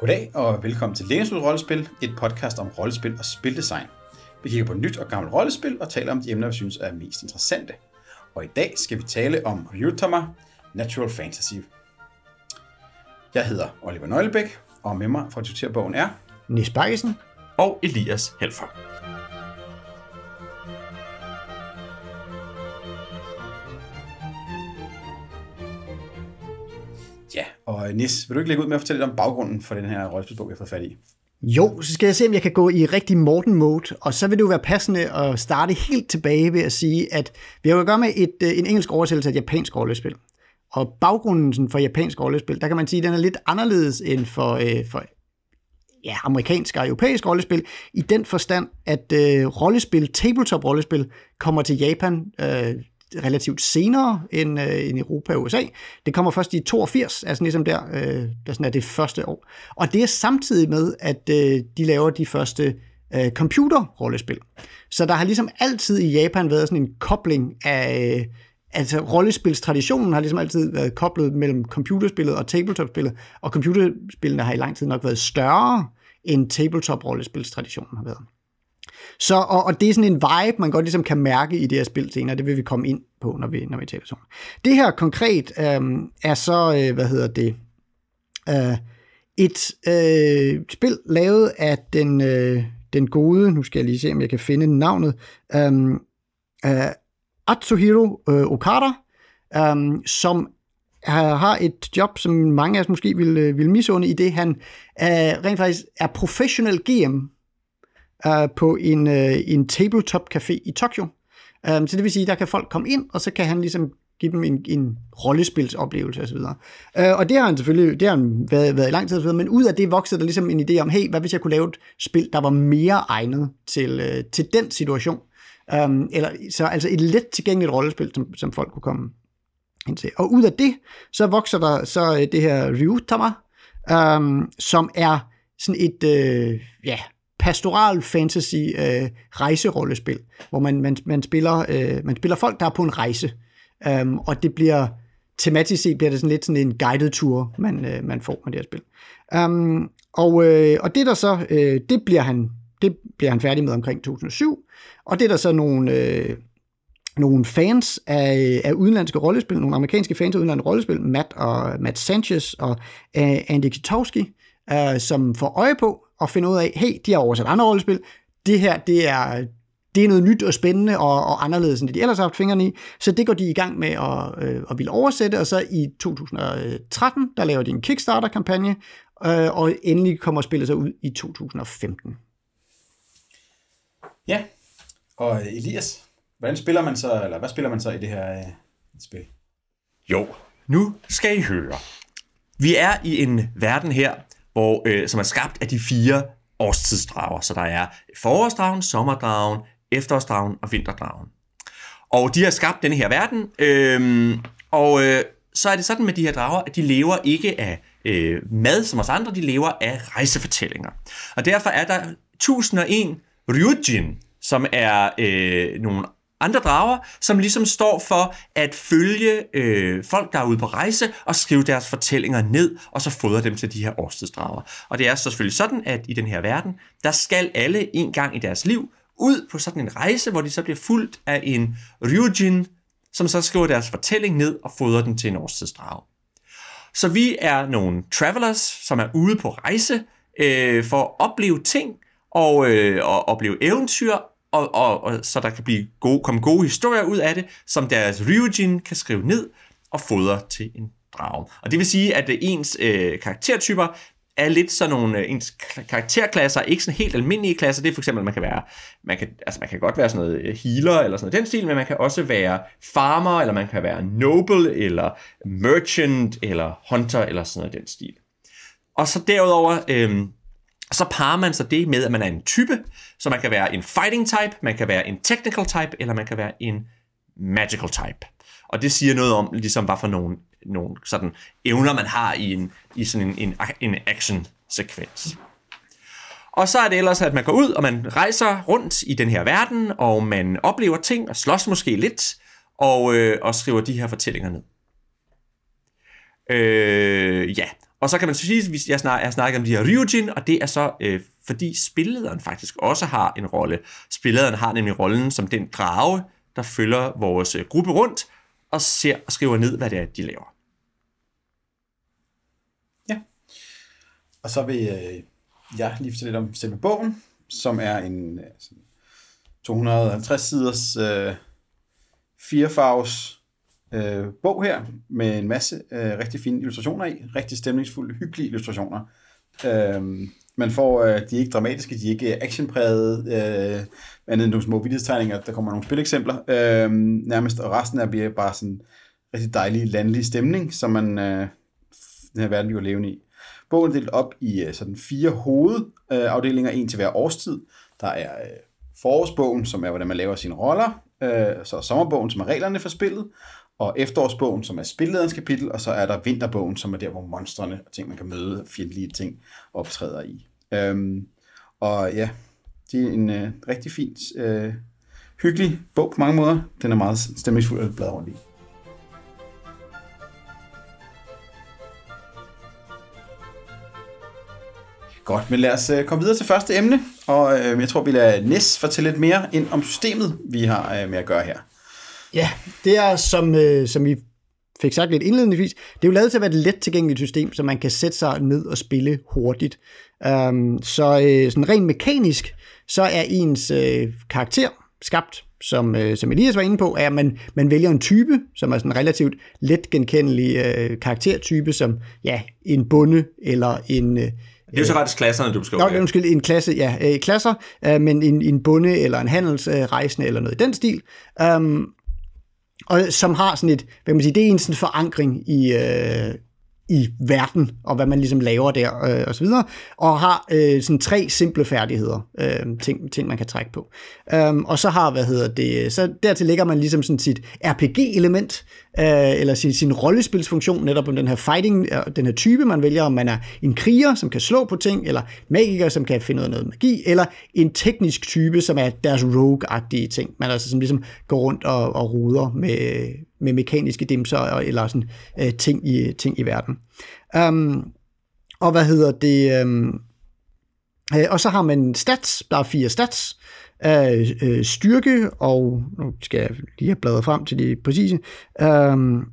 Goddag og velkommen til Lænesud Rollespil, et podcast om rollespil og spildesign. Vi kigger på nyt og gammelt rollespil og taler om de emner, vi synes er mest interessante. Og i dag skal vi tale om Ryutama Natural Fantasy. Jeg hedder Oliver Nøglebæk, og med mig for at diskutere bogen er Nis Bakkesen og Elias Helfer. Og øh, Nis, vil du ikke lægge ud med at fortælle lidt om baggrunden for den her rollespilsbog, vi har fået fat i? Jo, så skal jeg se, om jeg kan gå i rigtig Morten-mode, og så vil det jo være passende at starte helt tilbage ved at sige, at vi har jo at gøre med et, øh, en engelsk oversættelse af et japansk rollespil. Og baggrunden for japansk rollespil, der kan man sige, at den er lidt anderledes end for, øh, for ja, amerikansk og europæisk rollespil, i den forstand, at øh, rollespil, tabletop-rollespil, kommer til Japan øh, relativt senere end, øh, end Europa og USA. Det kommer først i 82, altså ligesom der, øh, der sådan er det første år. Og det er samtidig med, at øh, de laver de første øh, computer-rollespil. Så der har ligesom altid i Japan været sådan en kobling af... Øh, altså rollespilstraditionen har ligesom altid været koblet mellem computerspillet og tabletop-spillet, og computerspillene har i lang tid nok været større end tabletop-rollespilstraditionen har været. Så, og, og det er sådan en vibe, man godt ligesom kan mærke i det her spil senere, det vil vi komme ind på, når vi, når vi taler sådan. Det her konkret øh, er så, øh, hvad hedder det, øh, et øh, spil lavet af den, øh, den gode, nu skal jeg lige se, om jeg kan finde navnet, øh, øh, Atsuhiro øh, Okada, øh, som har et job, som mange af os måske vil, øh, vil misunde, i det han øh, rent faktisk er professionel GM Øh, på en, øh, en tabletop café i Tokyo. Um, så det vil sige, der kan folk komme ind, og så kan han ligesom give dem en, en rollespilsoplevelse osv. Uh, øh, og det har han selvfølgelig det har han været, været i lang tid, osv., men ud af det voksede der ligesom en idé om, hey, hvad hvis jeg kunne lave et spil, der var mere egnet til, uh, til den situation? Um, eller, så altså et let tilgængeligt rollespil, som, som folk kunne komme ind til. Og ud af det, så vokser der så det her Ryutama, um, som er sådan et, uh, ja, pastoral fantasy øh, rejserollespil, hvor man, man, man, spiller, øh, man spiller folk, der er på en rejse. Um, og det bliver tematisk set bliver det sådan lidt sådan en guided tour, man, øh, man får med det her spil. Um, og, øh, og det der så, øh, det bliver han det bliver han færdig med omkring 2007, og det er der så nogle, øh, nogle fans af, af udenlandske rollespil, nogle amerikanske fans af udenlandske rollespil, Matt, og, Matt Sanchez og øh, Andy Kitowski, øh, som får øje på, og finde ud af, hey, de har oversat andre rollespil, det her, det er, det er noget nyt og spændende og, og anderledes, end det de ellers har haft fingrene i. Så det går de i gang med at, øh, at ville oversætte, og så i 2013, der laver de en Kickstarter-kampagne, øh, og endelig kommer spillet så ud i 2015. Ja, og Elias, hvordan spiller man så, eller hvad spiller man så i det her øh, spil? Jo, nu skal I høre. Vi er i en verden her, hvor, øh, som er skabt af de fire årstidsdrager. Så der er forårsdragen, sommerdragen, efterårsdragen og vinterdragen. Og de har skabt den her verden, øh, og øh, så er det sådan med de her drager, at de lever ikke af øh, mad som os andre, de lever af rejsefortællinger. Og derfor er der 1001 Ryujin, som er øh, nogle andre drager, som ligesom står for at følge øh, folk, der er ude på rejse, og skrive deres fortællinger ned, og så fodre dem til de her årstidsdrager. Og det er så selvfølgelig sådan, at i den her verden, der skal alle en gang i deres liv ud på sådan en rejse, hvor de så bliver fuldt af en Ryujin, som så skriver deres fortælling ned og fodrer den til en årstidsdrage. Så vi er nogle travelers, som er ude på rejse øh, for at opleve ting, og, øh, og opleve eventyr, og, og, og så der kan blive gode, komme gode historier ud af det, som deres Ryujin kan skrive ned og fodre til en drage. Og det vil sige, at øh, ens øh, karaktertyper er lidt sådan nogle, øh, ens karakterklasser, ikke sådan helt almindelige klasser. Det er for eksempel, man kan være, man kan, altså man kan godt være sådan noget øh, healer eller sådan noget den stil, men man kan også være farmer, eller man kan være noble, eller merchant, eller hunter, eller sådan noget den stil. Og så derudover, øh, så parer man så det med, at man er en type, så man kan være en fighting type, man kan være en technical type, eller man kan være en magical type. Og det siger noget om, ligesom hvad for nogle, nogle sådan evner, man har i, en, i sådan en, en, en action-sekvens. Og så er det ellers, at man går ud, og man rejser rundt i den her verden, og man oplever ting, og slås måske lidt, og, øh, og skriver de her fortællinger ned. Øh, ja, og så kan man sige, at jeg har snakket om de her Ryujin, og det er så, øh, fordi spillederen faktisk også har en rolle. Spillederen har nemlig rollen som den drage, der følger vores øh, gruppe rundt, og ser og skriver ned, hvad det er, de laver. Ja. Og så vil øh, jeg lige fortælle lidt om selve bogen, som er en øh, 250 siders øh, firefarves øh, bog her, med en masse øh, rigtig fine illustrationer i, rigtig stemningsfulde, hyggelige illustrationer. Øh, man får, øh, de er ikke dramatiske, de er ikke actionprægede, øh, andet end nogle små vidtighedstegninger, der kommer nogle spileksempler, øh, nærmest, og resten er bliver bare sådan rigtig dejlig landlig stemning, som man, øh, den her verden, vi var levende i. Bogen er delt op i øh, sådan fire hovedafdelinger, en til hver årstid. Der er øh, forårsbogen, som er, hvordan man laver sine roller, øh, så er sommerbogen, som er reglerne for spillet, og efterårsbogen, som er spillederens kapitel, og så er der vinterbogen, som er der, hvor monstrene og ting, man kan møde, fjendtlige ting, optræder i. Øhm, og ja, det er en øh, rigtig fint, øh, hyggelig bog på mange måder. Den er meget stemningsfuld at bladre rundt i. Godt, men lad os øh, komme videre til første emne, og øh, jeg tror, vi lader Nis fortælle lidt mere ind om systemet, vi har øh, med at gøre her. Ja, det er, som, øh, som vi fik sagt lidt indledningsvis, det er jo lavet til at være et let tilgængeligt system, så man kan sætte sig ned og spille hurtigt. Um, så øh, sådan rent mekanisk, så er ens øh, karakter skabt, som, øh, som Elias var inde på, er, at man, man vælger en type, som er sådan en relativt let genkendelig øh, karaktertype, som ja, en bunde eller en... Øh, det er jo så ret klasserne, du beskriver. Nå, undskyld, en klasse, ja, øh, klasser, øh, men en, en bunde eller en handelsrejsende øh, eller noget i den stil. Um, og som har sådan et, hvad man siger, det er en sådan forankring i, øh, i verden, og hvad man ligesom laver der, øh, og så videre, og har øh, sådan tre simple færdigheder, øh, ting, ting man kan trække på. Um, og så har, hvad hedder det, så dertil lægger man ligesom sådan sit RPG-element, øh, eller sin, sin rollespilsfunktion, netop om den her fighting, øh, den her type, man vælger, om man er en kriger, som kan slå på ting, eller magiker, som kan finde ud af noget magi, eller en teknisk type, som er deres rogue-agtige ting, man altså som ligesom går rundt og, og ruder med, med mekaniske dimser eller sådan øh, ting, i, ting i verden. Um, og hvad hedder det? Um, øh, og så har man stats, der er fire stats, øh, øh, styrke, og nu skal jeg lige have bladret frem til de præcise, um,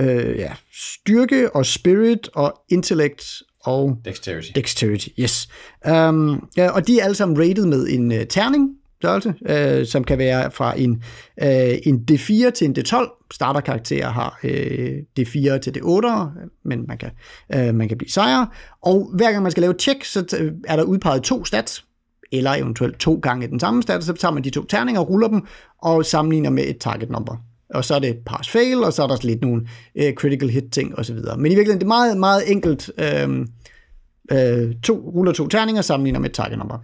øh, ja, styrke og spirit og intellect og dexterity. Dexterity, yes. Um, ja, og de er alle sammen rated med en uh, terning, størrelse, øh, som kan være fra en, øh, en D4 til en D12. Starterkarakterer har øh, D4 til D8, men man kan, øh, man kan blive sejre. Og hver gang man skal lave et check, så er der udpeget to stats, eller eventuelt to gange den samme stat, så tager man de to terninger, ruller dem og sammenligner med et target number. Og så er det pass-fail, og så er der lidt nogle øh, critical hit-ting osv. Men i virkeligheden, det er meget, meget enkelt. Øh, øh, to, ruller to terninger, sammenligner med et target number.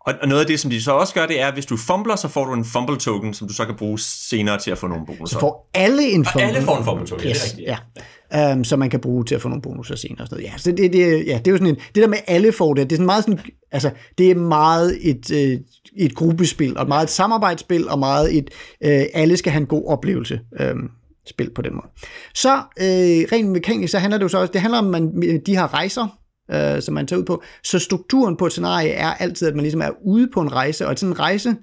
Og, og noget af det, som de så også gør, det er, at hvis du fumbler, så får du en fumble token, som du så kan bruge senere til at få nogle bonusser. Så får alle en fumble. Og alle får en fumble token, yes, det er rigtigt. Ja. Øhm, um, som man kan bruge til at få nogle bonusser senere. Og sådan noget. Ja, så det, det, ja, det er jo sådan en, det der med alle får det, det er sådan meget sådan, altså, det er meget et, øh, et gruppespil, og meget et samarbejdsspil, og meget et, øh, alle skal have en god oplevelse. Øh, spil på den måde. Så øh, rent mekanisk, så handler det jo så også, det handler om, at man, de her rejser, øh, som man tager ud på. Så strukturen på et scenarie er altid, at man ligesom er ude på en rejse, og sådan en rejse,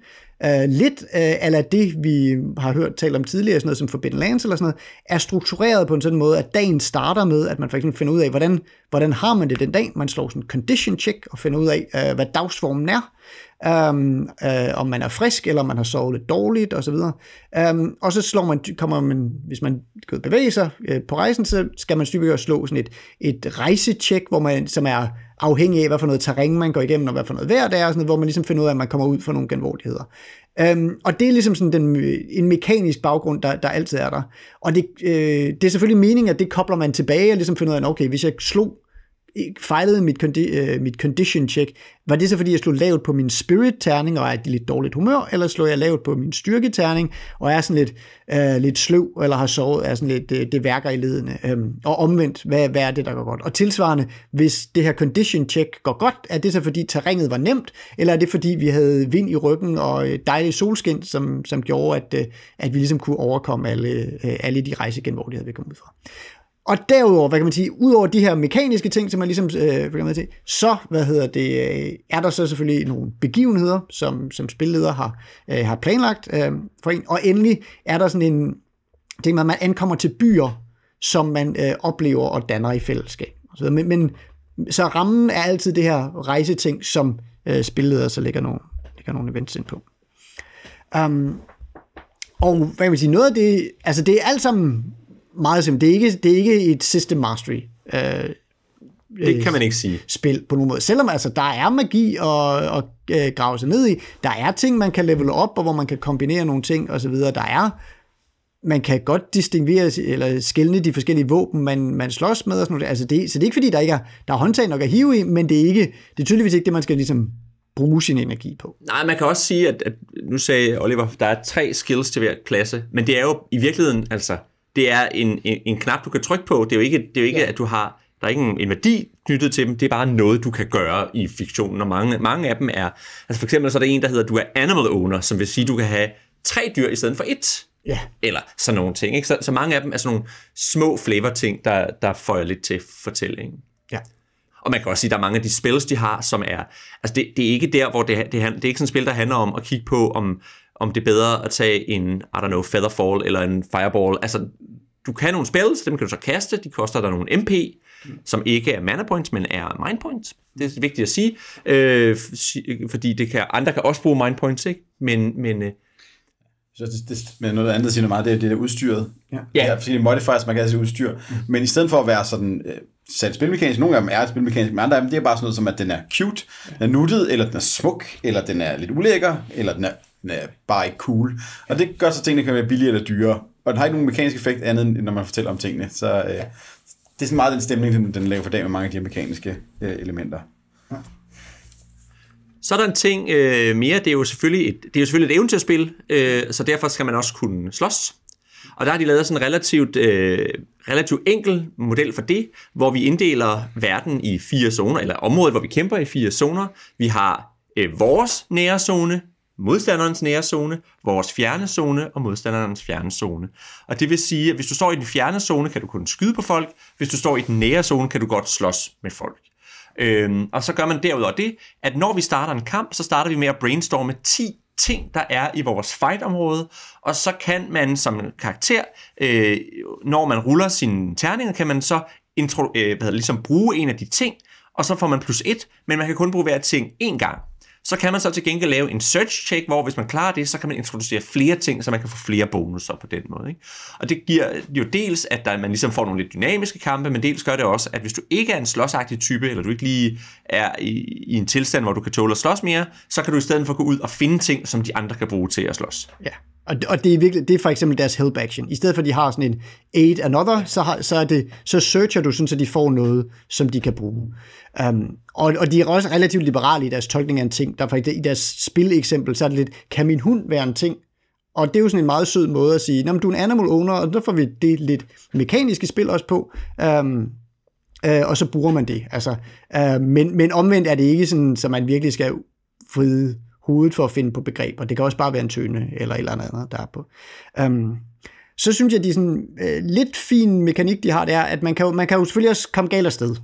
øh, lidt øh, eller det, vi har hørt talt om tidligere, sådan noget som Forbidden Lands eller sådan noget, er struktureret på en sådan måde, at dagen starter med, at man for eksempel finder ud af, hvordan, hvordan har man det den dag. Man slår sådan en condition check og finder ud af, øh, hvad dagsformen er um, uh, om man er frisk, eller om man har sovet lidt dårligt, osv. Um, øhm, og så slår man, kommer man, hvis man kan bevæge sig uh, på rejsen, så skal man typisk slå sådan et, et rejsetjek, hvor man, som er afhængig af, hvad for noget terræn man går igennem, og hvad for noget vejr det er, sådan noget, hvor man ligesom finder ud af, at man kommer ud for nogle genvordigheder. Øhm, og det er ligesom sådan den, en mekanisk baggrund, der, der altid er der. Og det, øh, det er selvfølgelig meningen, at det kobler man tilbage, og ligesom finder ud af, okay, hvis jeg slog fejlede mit, condi- øh, mit condition check, var det så fordi, jeg slog lavt på min spirit-terning og er i lidt dårligt humør, eller slog jeg lavt på min styrke-terning og er sådan lidt, øh, lidt sløv, eller har sovet, er sådan lidt, det, det værker i ledene. Øhm, og omvendt, hvad, hvad er det, der går godt? Og tilsvarende, hvis det her condition check går godt, er det så fordi terrænet var nemt, eller er det fordi, vi havde vind i ryggen og øh, dejlig solskin, som, som gjorde, at, øh, at vi ligesom kunne overkomme alle, øh, alle de rejsegenvordigheder, vi kom ud fra og derudover, hvad kan man sige, udover de her mekaniske ting, som man ligesom øh, med til, så, hvad hedder det, øh, er der så selvfølgelig nogle begivenheder, som, som spilleder har, øh, har planlagt øh, for en, og endelig er der sådan en ting, at man ankommer til byer, som man øh, oplever og danner i fællesskab. Så, men, men så rammen er altid det her rejseting, som øh, spilleder så lægger nogle, lægger nogle events ind på. Um, og hvad kan man sige, noget af det, altså det er alt sammen meget simpelt. Det er ikke, det er ikke et system mastery øh, det kan man ikke sige. Spil på nogen måde. Selvom altså, der er magi at, at øh, grave sig ned i. Der er ting, man kan level op, og hvor man kan kombinere nogle ting osv. Der er man kan godt distinguere eller skælne de forskellige våben, man, man slås med. Og sådan noget. Altså det, så det er ikke fordi, der ikke er, der er håndtag nok at hive i, men det er, ikke, det er tydeligvis ikke det, man skal ligesom bruge sin energi på. Nej, man kan også sige, at, at nu sagde Oliver, der er tre skills til hver klasse, men det er jo i virkeligheden, altså, det er en, en, en knap, du kan trykke på. Det er jo ikke, det er jo ikke ja. at du har, der er ikke en, en værdi knyttet til dem, det er bare noget, du kan gøre i fiktionen, og mange, mange af dem er, altså for eksempel så er der en, der hedder, du er animal owner, som vil sige, du kan have tre dyr i stedet for et. Ja. Eller sådan nogle ting. Ikke? Så, så mange af dem er sådan nogle små flavor-ting, der, der får lidt til fortællingen. Ja. Og man kan også sige, at der er mange af de spils, de har, som er... Altså, det, det er ikke der, hvor det, det, det er ikke sådan et spil, der handler om at kigge på, om, om det er bedre at tage en, I don't know, Featherfall eller en Fireball. Altså, du kan nogle spells, dem kan du så kaste, de koster dig nogle MP, som ikke er mana points, men er mind points. Det er vigtigt at sige, øh, fordi det kan, andre kan også bruge mind points, ikke? Men, men øh, så det, det, men noget andet, der siger meget, det er det der udstyret. Ja. ja. Der er forskellige modifiers, man kan have til udstyr. Mm. Men i stedet for at være sådan øh, sat spilmekanisk, nogle af dem er spilmekanisk, men andre af dem, det er bare sådan noget som, at den er cute, den er nuttet, eller den er smuk, eller den er lidt ulækker, eller den er, er bare ikke cool. Og det gør så, at tingene kan være billigere eller dyrere. Og den har ikke nogen mekanisk effekt andet, end når man fortæller om tingene. Så øh, det er sådan meget den stemning, den, den laver for dag med mange af de her mekaniske øh, elementer. Så er der en ting øh, mere, det er jo selvfølgelig et, det er jo selvfølgelig et eventyrspil, øh, så derfor skal man også kunne slås. Og der har de lavet sådan en relativt, øh, relativt enkel model for det, hvor vi inddeler verden i fire zoner, eller området, hvor vi kæmper i fire zoner. Vi har øh, vores nære zone, modstanderens nære zone, vores fjerne zone og modstanderens fjerne zone. Og det vil sige, at hvis du står i den fjerne zone, kan du kun skyde på folk. Hvis du står i den nære zone, kan du godt slås med folk. Øhm, og så gør man derudover det, at når vi starter en kamp, så starter vi med at brainstorme 10 ting, der er i vores fight-område, og så kan man som karakter, øh, når man ruller sine terninger, kan man så intro, øh, hvad ligesom bruge en af de ting, og så får man plus et, men man kan kun bruge hver ting én gang. Så kan man så til gengæld lave en search check, hvor hvis man klarer det, så kan man introducere flere ting, så man kan få flere bonusser på den måde. Ikke? Og det giver jo dels, at der, man ligesom får nogle lidt dynamiske kampe, men dels gør det også, at hvis du ikke er en slåsagtig type, eller du ikke lige er i, i en tilstand, hvor du kan tåle at slås mere, så kan du i stedet for gå ud og finde ting, som de andre kan bruge til at slås. Ja, og, og det er virkelig, det er for eksempel deres help action. I stedet for at de har sådan en aid another, så, har, så, er det, så searcher du sådan, så de får noget, som de kan bruge. Um, og, og de er også relativt liberale i deres tolkning af en ting. Der faktisk, I deres spileksempel, så er det lidt, kan min hund være en ting? Og det er jo sådan en meget sød måde at sige, du er en animal owner, og så får vi det lidt mekaniske spil også på. Um, uh, og så bruger man det. Altså, uh, men, men omvendt er det ikke sådan, så man virkelig skal fride hovedet for at finde på begreber. Det kan også bare være en tøne eller et eller andet, der er på. Um, så synes jeg, at de sådan, øh, lidt fin mekanik, de har, det er, at man kan, man kan jo selvfølgelig også komme galt afsted.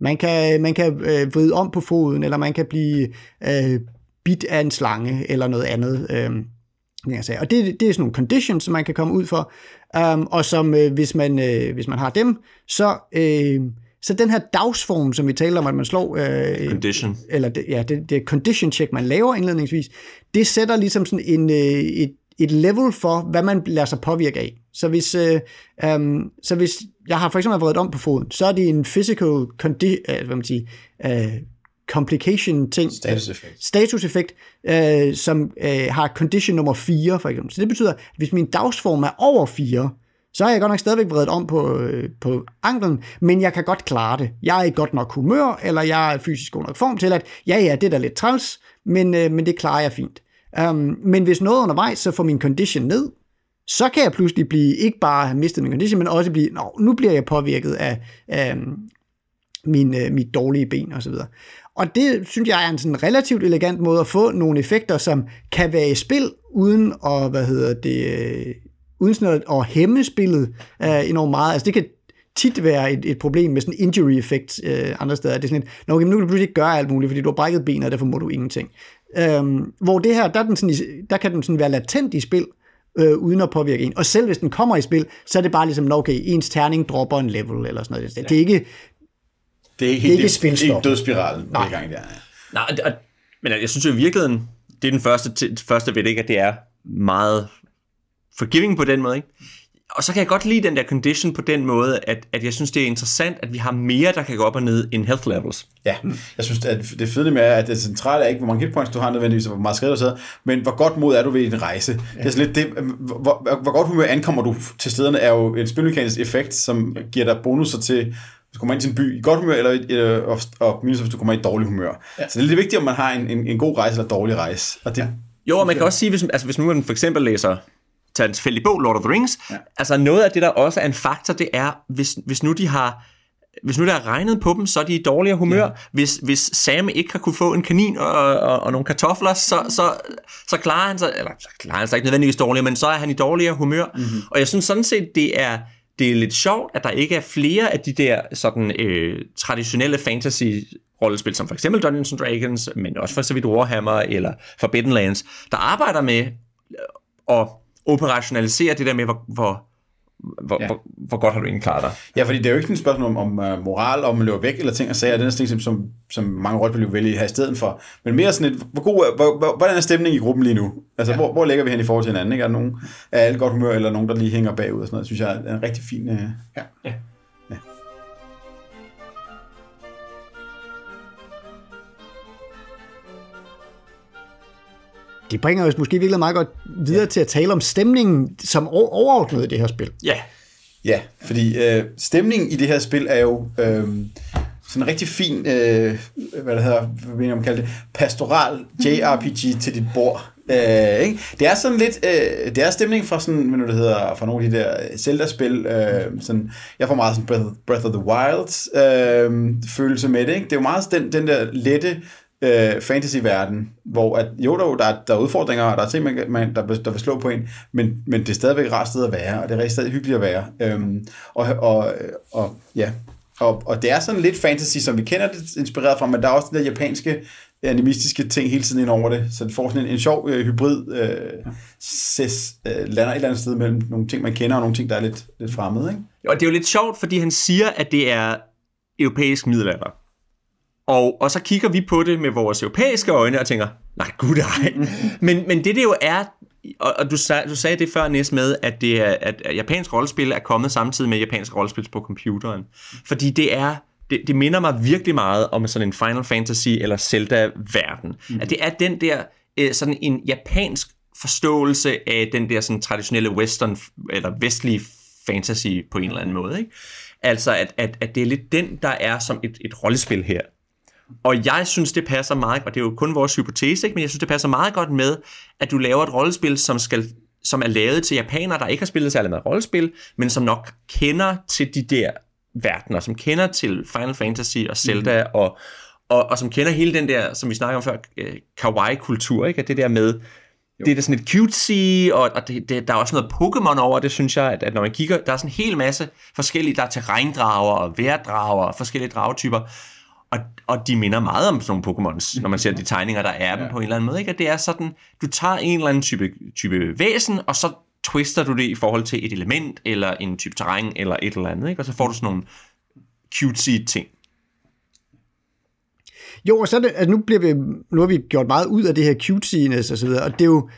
Man kan, man kan øh, vride om på foden, eller man kan blive øh, bit af en slange, eller noget andet. Øh, og det, det er sådan nogle conditions, som man kan komme ud for, um, og som øh, hvis, man, øh, hvis man har dem, så, øh, så den her dagsform, som vi taler om, at man slår... Øh, condition. Eller det, ja, det, det condition check, man laver indledningsvis, det sætter ligesom sådan en, øh, et, et level for, hvad man lader sig påvirke af. Så hvis, øh, um, så hvis jeg har for eksempel vredet om på foden, så er det en physical condi- uh, hvad man siger, uh, complication ting. Statuseffekt. Statuseffekt, uh, som uh, har condition nummer 4 for eksempel. Så det betyder, at hvis min dagsform er over 4, så har jeg godt nok stadigvæk vredet om på, øh, på anklen, men jeg kan godt klare det. Jeg er i godt nok humør, eller jeg er fysisk god nok form til, at ja, ja, det er da lidt træls, men, øh, men det klarer jeg fint. Um, men hvis noget undervejs, så får min condition ned, så kan jeg pludselig blive, ikke bare have mistet min condition, men også blive, Nå, nu bliver jeg påvirket af, af øhm, min, øh, mit dårlige ben osv. Og det synes jeg er en sådan relativt elegant måde at få nogle effekter, som kan være i spil, uden at, hvad hedder det, uden sådan at, at hæmme spillet uh, enormt meget. Altså det kan tit være et, et problem med sådan injury effect øh, andre steder. Det er sådan et, Nå, okay, nu kan du pludselig ikke gøre alt muligt, fordi du har brækket benet, og derfor må du ingenting. Øhm, hvor det her, der, er den sådan, i- der kan den sådan være latent i spil, øh, uden at påvirke en. Og selv hvis den kommer i spil, så er det bare ligesom, okay, ens terning dropper en level, eller sådan noget. Det, det er ikke, Det er ikke, Det er ikke det, spilstop. ikke dødsspiralen, Nej. Gang der. Ja. Nej, og, og, men jeg synes jo i virkeligheden, det er den første, første ved det, ikke, at det er meget forgiving på den måde. Ikke? Og så kan jeg godt lide den der condition på den måde, at, at jeg synes, det er interessant, at vi har mere, der kan gå op og ned end health levels. Ja, jeg synes, at det fede med at det centrale er ikke, hvor mange hitpoints du har nødvendigvis, og hvor meget skade du sidder, men hvor godt mod er du ved din rejse. Ja. Det er sådan lidt det, hvor, hvor, godt humør ankommer du til stederne, er jo en spilmekanisk effekt, som giver dig bonusser til, hvis du kommer ind til en by i godt humør, eller, eller og, og minuser, hvis du kommer i dårlig humør. Ja. Så det er lidt vigtigt, om man har en, en, en god rejse eller dårlig rejse. Og det, ja. Jo, og man kan også sige, hvis, altså, hvis nu man for eksempel læser tager en tilfældig bog, Lord of the Rings, ja. altså noget af det, der også er en faktor, det er, hvis, hvis nu de har hvis nu der er regnet på dem, så er de i dårligere humør. Ja. Hvis, hvis Sam ikke har kunne få en kanin og, og, og nogle kartofler, så, så, så klarer han sig, eller så klarer han sig ikke nødvendigvis dårligere, men så er han i dårligere humør. Mm-hmm. Og jeg synes sådan set, det er, det er lidt sjovt, at der ikke er flere af de der sådan, øh, traditionelle fantasy rollespil, som for eksempel Dungeons and Dragons, men også for så vidt Warhammer eller Forbidden Lands, der arbejder med at operationalisere det der med, hvor, hvor, hvor, ja. Hvor, hvor godt har du egentlig klaret dig. Ja, fordi det er jo ikke et spørgsmål om, om uh, moral, om man løber væk eller ting og sager, den er ting, som, som, som mange rollespil vil vælge her i stedet for. Men mere sådan et, hvor god hvor, hvor, hvordan er stemningen i gruppen lige nu? Altså, ja. hvor, hvor ligger vi hen i forhold til hinanden? Ikke? Er der nogen, er alle godt humør, eller nogen, der lige hænger bagud og sådan noget? synes jeg er en rigtig fin... Uh, ja. Ja. Det bringer os måske virkelig meget godt videre ja. til at tale om stemningen som overordnet i det her spil. Ja, Ja, fordi øh, stemningen i det her spil er jo øh, sådan en rigtig fin, øh, hvad det hedder, hvad mener man kalder det, pastoral JRPG til dit bord. Øh, ikke? Det er sådan lidt, øh, det er stemning fra sådan, hvad nu det hedder, fra nogle af de der Zelda-spil. Øh, sådan, jeg får meget sådan Breath, Breath of the Wild øh, følelse med det. Ikke? Det er jo meget den, den der lette øh, fantasy-verden, hvor at, jo, der, der, er, der er udfordringer, og der er ting, man, man, der, der vil slå på en, men, men det er stadigvæk et rart sted at være, og det er rigtig stadig hyggeligt at være. Øhm, og, og, og, ja. og, og det er sådan lidt fantasy, som vi kender det inspireret fra, men der er også den der japanske animistiske ting hele tiden ind over det, så det får sådan en, en sjov øh, hybrid øh, ses, øh, lander et eller andet sted mellem nogle ting, man kender, og nogle ting, der er lidt, lidt fremmede. Ikke? og det er jo lidt sjovt, fordi han siger, at det er europæisk middelalder. Og, og så kigger vi på det med vores europæiske øjne og tænker, nej gud ej. men, men det det jo er, og, og du, sag, du sagde det før næst med, at, det er, at japansk rollespil er kommet samtidig med japansk rollespil på computeren. Fordi det er, det, det minder mig virkelig meget om sådan en Final Fantasy eller Zelda-verden. Mm. At det er den der, øh, sådan en japansk forståelse af den der sådan traditionelle western, eller vestlige fantasy på en eller anden måde. Ikke? Altså, at, at, at det er lidt den, der er som et, et rollespil her. Og jeg synes, det passer meget, og det er jo kun vores hypotese, ikke? men jeg synes, det passer meget godt med, at du laver et rollespil, som, skal, som er lavet til japanere, der ikke har spillet særlig meget rollespil, men som nok kender til de der verdener, som kender til Final Fantasy og Zelda, mm. og, og, og som kender hele den der, som vi snakkede om før, øh, kawaii-kultur, ikke? At det der med, det er da sådan et cutesy, og, og det, det, der er også noget Pokémon over det, synes jeg, at, at når man kigger, der er sådan en hel masse forskellige, der er terrændrager og vejrdrager og forskellige dragetyper, og, og de minder meget om sådan nogle Pokémons, når man ser de tegninger, der er dem på en eller anden måde. Ikke? At det er sådan, du tager en eller anden type, type væsen, og så twister du det i forhold til et element, eller en type terræn, eller et eller andet. Ikke? Og så får du sådan nogle cutesy ting. Jo, og så er det, altså nu, bliver vi, nu har vi gjort meget ud af det her cutesiness og så videre, og det er jo,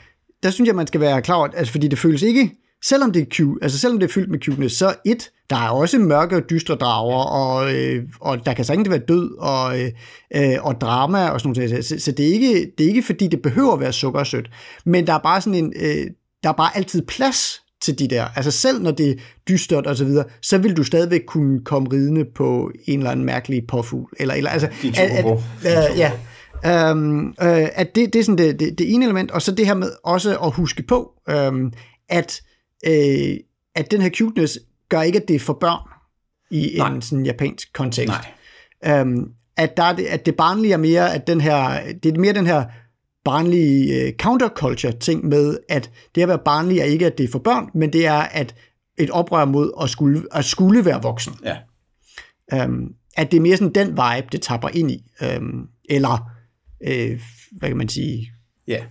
der synes jeg, man skal være klar over, altså fordi det føles ikke, selvom det er cute, altså selvom det er fyldt med cuteness, så et, der er også mørke og dystre drager, og, øh, og der kan sagtens være død og, øh, og drama og sådan noget. Så, så det, er ikke, det er ikke fordi, det behøver at være sukkersødt, men der er bare sådan en, øh, der er bare altid plads til de der. Altså selv når det er dystert og så videre, så vil du stadigvæk kunne komme ridende på en eller anden mærkelig påfugl. Eller, eller, altså, De at, at, øh, ja. Um, øh, at det, det er sådan det, det, det ene element, og så det her med også at huske på, um, at, øh, at den her cuteness gør ikke, at det er for børn i Nej. en sådan japansk kontekst. Nej. Um, at, der er det, at det barnlige er mere, at den her, det er mere den her barnlige uh, counterculture ting med, at det at være barnlig er ikke, at det er for børn, men det er, at et oprør mod at skulle, at skulle være voksen. Ja. Øhm, at det er mere sådan den vibe, det tapper ind i. Øhm, eller, øh, hvad kan man sige, Ja.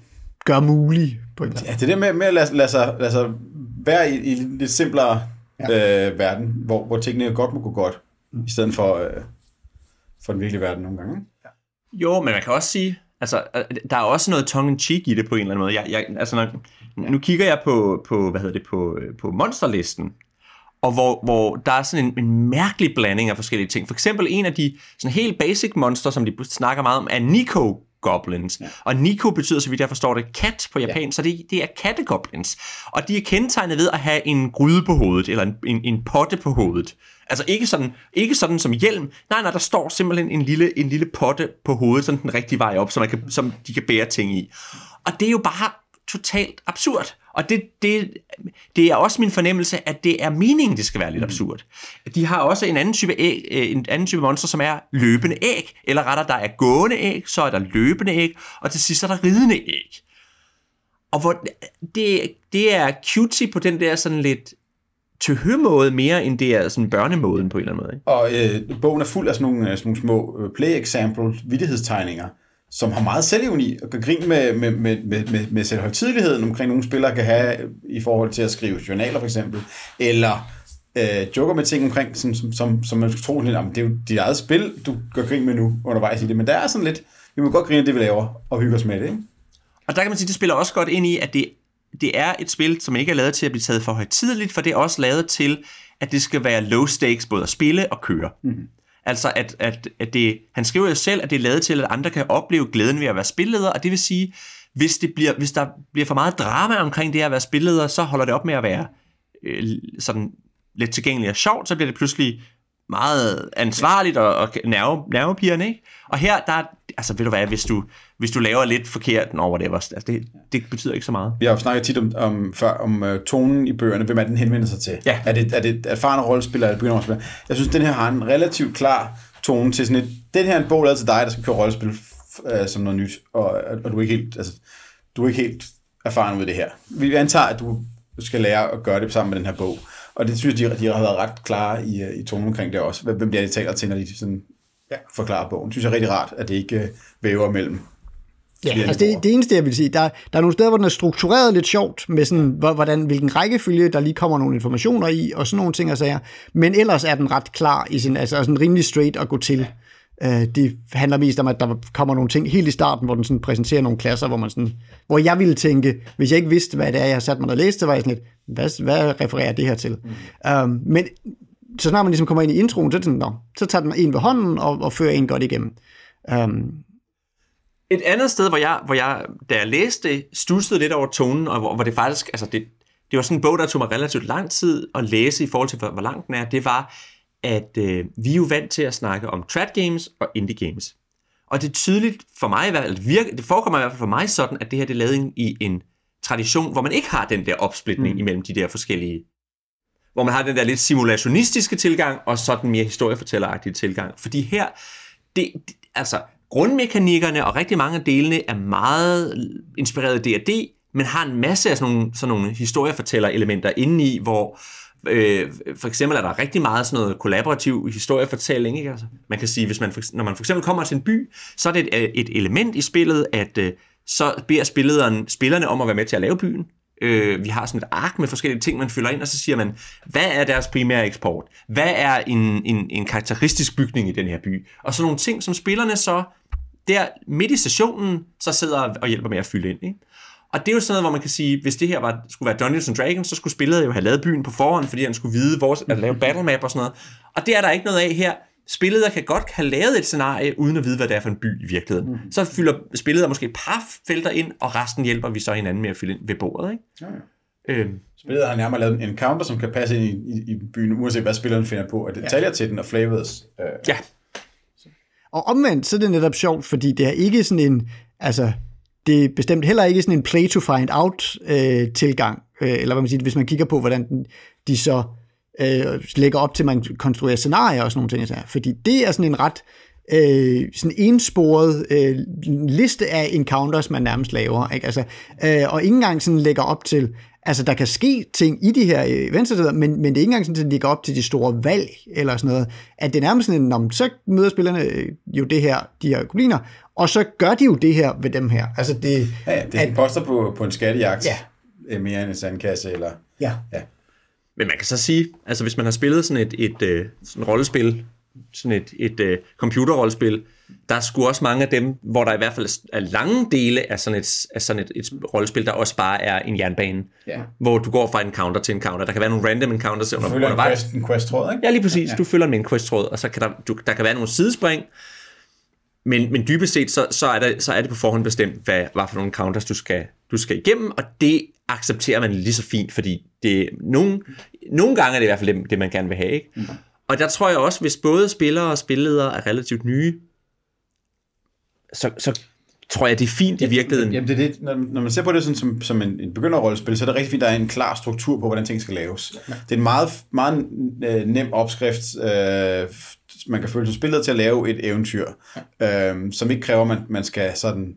gør mulig på en Ja, det er det med, med at lade, lade, sig, lade sig være i, i en lidt simplere ja. øh, verden, hvor, hvor tingene godt må gå godt, i stedet for, øh, for den virkelige verden nogle gange. ikke? Jo, men man kan også sige, altså, øh, der er også noget tongue-in-cheek i det på en eller anden måde. Jeg, jeg, altså, når, nu kigger jeg på, på, hvad hedder det, på, øh, på monsterlisten, og hvor, hvor der er sådan en, en mærkelig blanding af forskellige ting. For eksempel en af de sådan helt basic monster, som de snakker meget om, er Nico goblins. Ja. Og Nico betyder, så vidt jeg forstår det, kat på japansk, ja. så det, det er kattegoblins. Og de er kendetegnet ved at have en gryde på hovedet, eller en, en, en potte på hovedet. Altså ikke sådan, ikke sådan som hjelm. Nej, nej, der står simpelthen en lille, en lille potte på hovedet, sådan den rigtige vej op, som, man kan, som de kan bære ting i. Og det er jo bare totalt absurd. Og det, det, det er også min fornemmelse, at det er meningen, det skal være lidt absurd. De har også en anden type, æg, øh, en anden type monster, som er løbende æg. Eller rettere, der er gående æg, så er der løbende æg, og til sidst er der ridende æg. Og hvor det, det er cutie på den der sådan lidt tøhømåde mere, end det er sådan børnemåden på en eller anden måde. Ikke? Og øh, bogen er fuld af sådan nogle, øh, sådan nogle små øh, play-example vittighedstegninger, som har meget selvivni og kan grine med, med, med, med, med, med selvhøjtideligheden omkring nogle spillere kan have i forhold til at skrive journaler for eksempel, eller øh, joker med ting omkring, som, som, som, som man skulle tro, lidt, det er jo dit eget spil, du gør grin med nu undervejs i det, men der er sådan lidt, vi må godt grine det, vi laver, og hygge os med det, ikke? Og der kan man sige, det spiller også godt ind i, at det, det er et spil, som ikke er lavet til at blive taget for højtidligt, for det er også lavet til, at det skal være low stakes, både at spille og køre. Mm-hmm. Altså, at, at, at det, han skriver jo selv, at det er lavet til, at andre kan opleve glæden ved at være spilleder, og det vil sige, hvis, det bliver, hvis der bliver for meget drama omkring det at være spilleder, så holder det op med at være øh, sådan lidt tilgængeligt og sjovt, så bliver det pludselig meget ansvarligt og, og nerve, nervepigerne, ikke? Og her, der er, altså ved du hvad, hvis du, hvis du laver lidt forkert, over det, altså det, det betyder ikke så meget. Vi har jo snakket tit om, om, før, om uh, tonen i bøgerne, hvem er den henvender sig til? Ja. Er det, er det erfarne rollespillere eller begynder Jeg synes, den her har en relativt klar tone til sådan et, den her er en bog lavet til dig, der skal køre rollespil uh, som noget nyt, og, og du er ikke helt, altså, du er ikke helt erfaren ud af det her. Vi antager, at du skal lære at gøre det sammen med den her bog. Og det synes jeg, de, de har været ret klare i, i tonen omkring det også. Hvem det er, de taler til, når de sådan, ja, forklarer bogen. Det synes jeg er rigtig rart, at det ikke øh, væver mellem Ja, altså det, det eneste, jeg vil sige, der, der er nogle steder, hvor den er struktureret lidt sjovt, med sådan, hvordan, hvilken rækkefølge, der lige kommer nogle informationer i, og sådan nogle ting og sager. Men ellers er den ret klar i sin, altså sådan rimelig straight at gå til. Uh, det handler mest om, at der kommer nogle ting helt i starten, hvor den sådan præsenterer nogle klasser, hvor man sådan, hvor jeg ville tænke, hvis jeg ikke vidste, hvad det er, jeg har sat mig og læst, så var jeg sådan lidt, hvad, hvad refererer det her til? Mm. Um, men så snart man ligesom kommer ind i introen, så, sådan, Nå, så tager den en ved hånden og, og fører en godt igennem. Um, et andet sted, hvor jeg, hvor jeg da jeg læste det, stussede lidt over tonen, og hvor, hvor det faktisk, altså det, det var sådan en bog, der tog mig relativt lang tid at læse i forhold til, hvor, hvor lang den er, det var, at øh, vi er jo vant til at snakke om trad games og indie games. Og det er tydeligt for mig, virke, det forekommer i hvert fald for mig sådan, at det her det er lavet i en tradition, hvor man ikke har den der opsplitning mm. imellem de der forskellige hvor man har den der lidt simulationistiske tilgang, og så den mere historiefortælleragtige tilgang. Fordi her, det, det, altså, grundmekanikkerne og rigtig mange af delene er meget inspireret af D&D, men har en masse af sådan nogle, sådan nogle historiefortæller-elementer indeni, hvor øh, for eksempel er der rigtig meget sådan noget kollaborativ historiefortælling. Ikke? Altså, man kan sige, hvis man for, når man for eksempel kommer til en by, så er det et, øh, et element i spillet, at øh, så beder spilleren, spillerne om at være med til at lave byen. Øh, vi har sådan et ark med forskellige ting, man fylder ind, og så siger man, hvad er deres primære eksport? Hvad er en, en, en karakteristisk bygning i den her by? Og sådan nogle ting, som spillerne så der midt i sessionen, så sidder og hjælper med at fylde ind. Ikke? Og det er jo sådan noget, hvor man kan sige, hvis det her var, skulle være Dungeons and Dragons, så skulle spillet jo have lavet byen på forhånd, fordi han skulle vide, hvor, at lave battle map og sådan noget. Og det er der ikke noget af her. Spillet kan godt have lavet et scenarie, uden at vide, hvad det er for en by i virkeligheden. Mm. Så fylder spillet måske et par felter ind, og resten hjælper vi så hinanden med at fylde ind ved bordet. Ikke? Ja, ja. Øhm. Spillet har nærmere lavet en encounter, som kan passe ind i, i, i byen, uanset hvad spilleren finder på, og detaljer ja. til den og flavors. Øh. Ja. Og omvendt, så er det netop sjovt, fordi det er ikke sådan en, altså, det er bestemt heller ikke sådan en play to find out øh, tilgang, øh, eller hvad man siger, hvis man kigger på, hvordan den, de så øh, lægger op til, at man konstruerer scenarier og sådan nogle ting. Så fordi det er sådan en ret øh, sådan ensporet øh, liste af encounters, man nærmest laver. Ikke? Altså, øh, og ikke engang sådan lægger op til, Altså, der kan ske ting i de her events, men, men det er ikke engang sådan, at de går op til de store valg, eller sådan noget. At det er nærmest sådan, at så møder spillerne øh, jo det her, de her gobliner, og så gør de jo det her ved dem her. Altså, det, Ja, ja, det er en poster på, på en skattejagt. Ja. øh, Mere end en sandkasse, eller... ja. Ja. Men man kan så sige, altså hvis man har spillet sådan et, et øh, sådan rollespil, sådan et, et øh, computerrollespil, der er sgu også mange af dem, hvor der i hvert fald er lange dele af sådan et, af sådan et, et rollespil, der også bare er en jernbane, Ja. hvor du går fra en counter til en counter. Der kan være nogle random encounters under, Følger en undervejs. quest, en quest-tråd, ikke? Ja, lige præcis. Du følger en main quest tråd, og så kan der, du, der kan være nogle sidespring, men, men dybest set, så, så, er det, så er det på forhånd bestemt, hvad, hvad for nogle counters du skal, du skal igennem, og det accepterer man lige så fint, fordi det, nogle, nogle gange er det i hvert fald det, det man gerne vil have. Ikke? Mm. Og der tror jeg også, hvis både spillere og spilledere er relativt nye, så, så tror jeg, det er fint i virkeligheden. Jamen, det er det, når, når man ser på det sådan, som, som en, en begynderrollespil, så er det rigtig fint, at der er en klar struktur på, hvordan ting skal laves. Ja. Det er en meget, meget øh, nem opskrift, øh, man kan føle som spillet til at lave et eventyr, ja. øh, som ikke kræver, at man, man skal sådan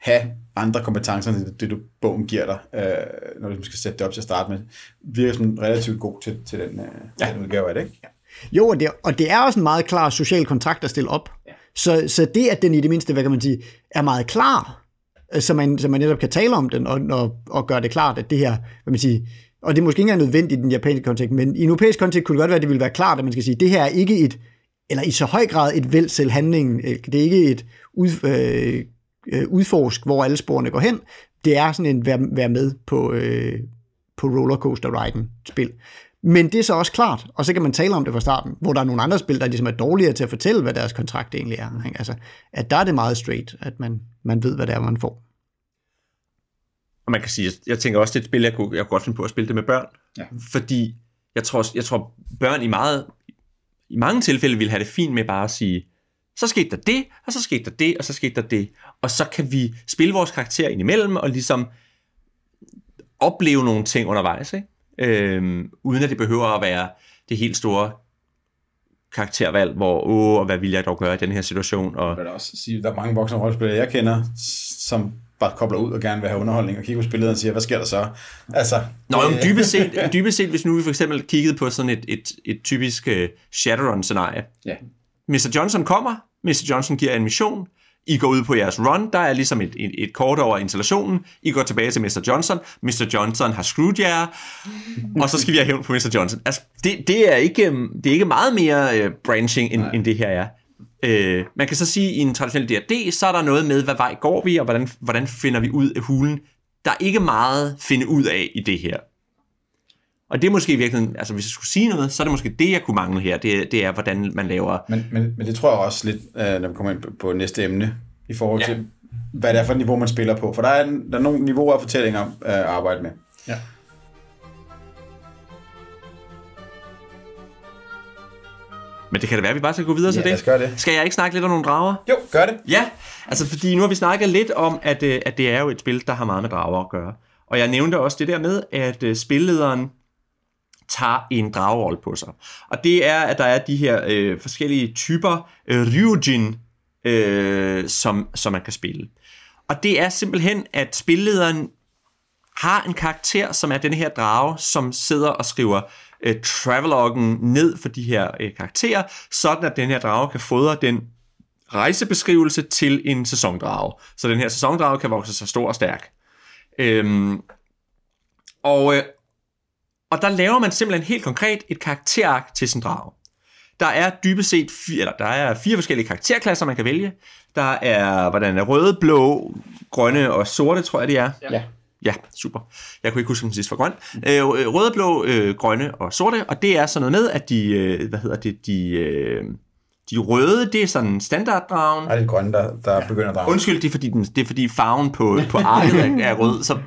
have andre kompetencer, end det, du bogen giver dig, øh, når du skal sætte det op til at starte med. Virker som relativt god til, til den, øh, ja. den udgave af det, ikke? Jo, og det, og det er også en meget klar social kontrakt at stille op. Så, så det, at den i det mindste, hvad kan man sige, er meget klar, øh, så man, så man netop kan tale om den, og, og, og gøre det klart, at det her, hvad man siger, og det er måske ikke engang nødvendigt i den japanske kontekst, men i en europæisk kontekst kunne det godt være, at det ville være klart, at man skal sige, at det her er ikke et, eller i så høj grad et væld selv det er ikke et ud, øh, øh, udforsk, hvor alle sporene går hen, det er sådan en vær, vær med på, øh, på rollercoaster-riden spil. Men det er så også klart, og så kan man tale om det fra starten, hvor der er nogle andre spil, der ligesom er dårligere til at fortælle, hvad deres kontrakt egentlig er. Ikke? Altså, at der er det meget straight, at man, man ved, hvad det er, man får. Og man kan sige, jeg tænker også, det er et spil, jeg kunne, jeg kunne godt finde på at spille det med børn. Ja. Fordi jeg tror, jeg tror børn i, meget, i mange tilfælde vil have det fint med bare at sige, så skete der det, og så skete der det, og så skete der det. Og så kan vi spille vores karakter ind imellem, og ligesom opleve nogle ting undervejs, ikke? Øhm, uden at det behøver at være det helt store karaktervalg, hvor, åh, og hvad vil jeg dog gøre i den her situation, og Jeg vil også sige, der er mange voksne rollespillere, jeg kender, som bare kobler ud og gerne vil have underholdning, og kigger på spillet og siger, hvad sker der så? Altså, Nå, men dybest set, dybest set, hvis nu vi for eksempel kiggede på sådan et, et, et typisk uh, Shadowrun-scenarie. Ja. Mr. Johnson kommer, Mr. Johnson giver en mission, I går ud på jeres run, der er ligesom et, et, et kort over installationen, I går tilbage til Mr. Johnson, Mr. Johnson har screwed jer, og så skal vi have hævn på Mr. Johnson. Altså, det, det, er, ikke, øhm, det er ikke meget mere uh, branching, end, end det her er. Øh, man kan så sige, at i en traditionel D&D, så er der noget med, hvad vej går vi, og hvordan, hvordan finder vi ud af hulen. Der er ikke meget at finde ud af i det her. Og det er måske i virkeligheden, altså hvis jeg skulle sige noget, så er det måske det, jeg kunne mangle her. Det, det er, hvordan man laver... Men, men, men det tror jeg også lidt, øh, når vi kommer ind på, næste emne, i forhold til, hvad det er for et niveau, man spiller på. For der er, der er nogle niveauer af fortællinger øh, at arbejde med. Ja. Men det kan det være, at vi bare skal gå videre til Ja, det. gøre det. Skal jeg ikke snakke lidt om nogle drager? Jo, gør det. Ja, altså fordi nu har vi snakket lidt om, at, øh, at det er jo et spil, der har meget med drager at gøre. Og jeg nævnte også det der med, at øh, spillederen tager en dragerolle på sig. Og det er, at der er de her øh, forskellige typer øh, Ryujin, øh, som, som man kan spille. Og det er simpelthen, at spillederen har en karakter, som er den her drage, som sidder og skriver øh, traveloggen ned for de her øh, karakterer, sådan at den her drage kan fodre den rejsebeskrivelse til en sæsondrage. Så den her sæsondrage kan vokse sig stor og stærk. Øhm, og, øh, og der laver man simpelthen helt konkret et karakterark til sin drage. Der er dybest set fire, eller der er fire forskellige karakterklasser, man kan vælge. Der er, hvordan er røde, blå, grønne og sorte, tror jeg, det er. Ja. Ja, super. Jeg kunne ikke huske, om den sidste var grøn. Øh, røde, blå, øh, grønne og sorte, og det er sådan noget med, at de, øh, hvad hedder det, de, øh, de røde, det er sådan standarddragen. Er det grønne, der, der begynder at drage. Undskyld, det er fordi, den, det er fordi farven på, på arket er, er rød, så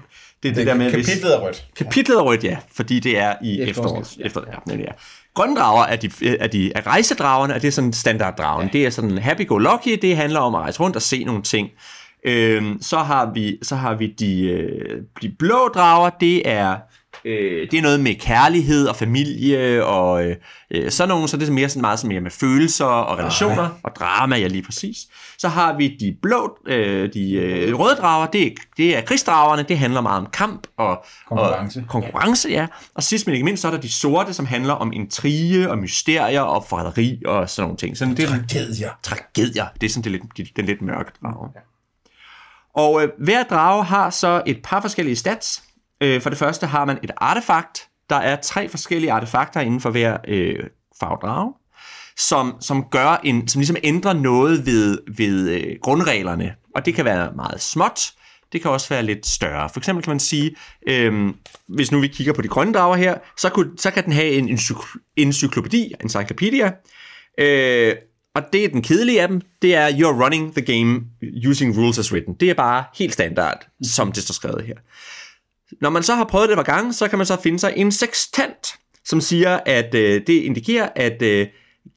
det er det, det der med, kapitlet er rødt. Kapitlet er rødt, ja, fordi det er i er efteråret. Efter, ja, ja. Grønne drager er, de, er, de, er rejsedragerne, og det er sådan standarddragen. Ja. Det er sådan happy-go-lucky, det handler om at rejse rundt og se nogle ting. Øhm, så har vi, så har vi de, øh, de blå drager, det er Øh, det er noget med kærlighed og familie og øh, øh sådan nogle, så det er mere sådan meget sådan mere med følelser og relationer okay. og drama, ja lige præcis. Så har vi de blå, øh, de øh, røde drager, det er, det er krigsdragerne, det handler meget om kamp og konkurrence. Og, konkurrence, ja. Og sidst men ikke mindst, så er der de sorte, som handler om intrige og mysterier og forræderi og sådan nogle ting. Sådan, det er tragedier. Tragedier, det er sådan det lidt, den lidt mørke drage. Ja. Og øh, hver drage har så et par forskellige stats. Øh, for det første har man et artefakt. Der er tre forskellige artefakter inden for hver øh, fagdrag, som, som gør en, som ligesom ændrer noget ved, ved øh, grundreglerne. Og det kan være meget småt, det kan også være lidt større. For eksempel kan man sige, øh, hvis nu vi kigger på de grønne drager her, så, kunne, så kan den have en encyklopædi, encyclopedia, øh, og det er den kedelige af dem, det er You're running the game using rules as written. Det er bare helt standard, som det står skrevet her. Når man så har prøvet det et par gange, så kan man så finde sig en sextant, som siger, at øh, det indikerer, at øh,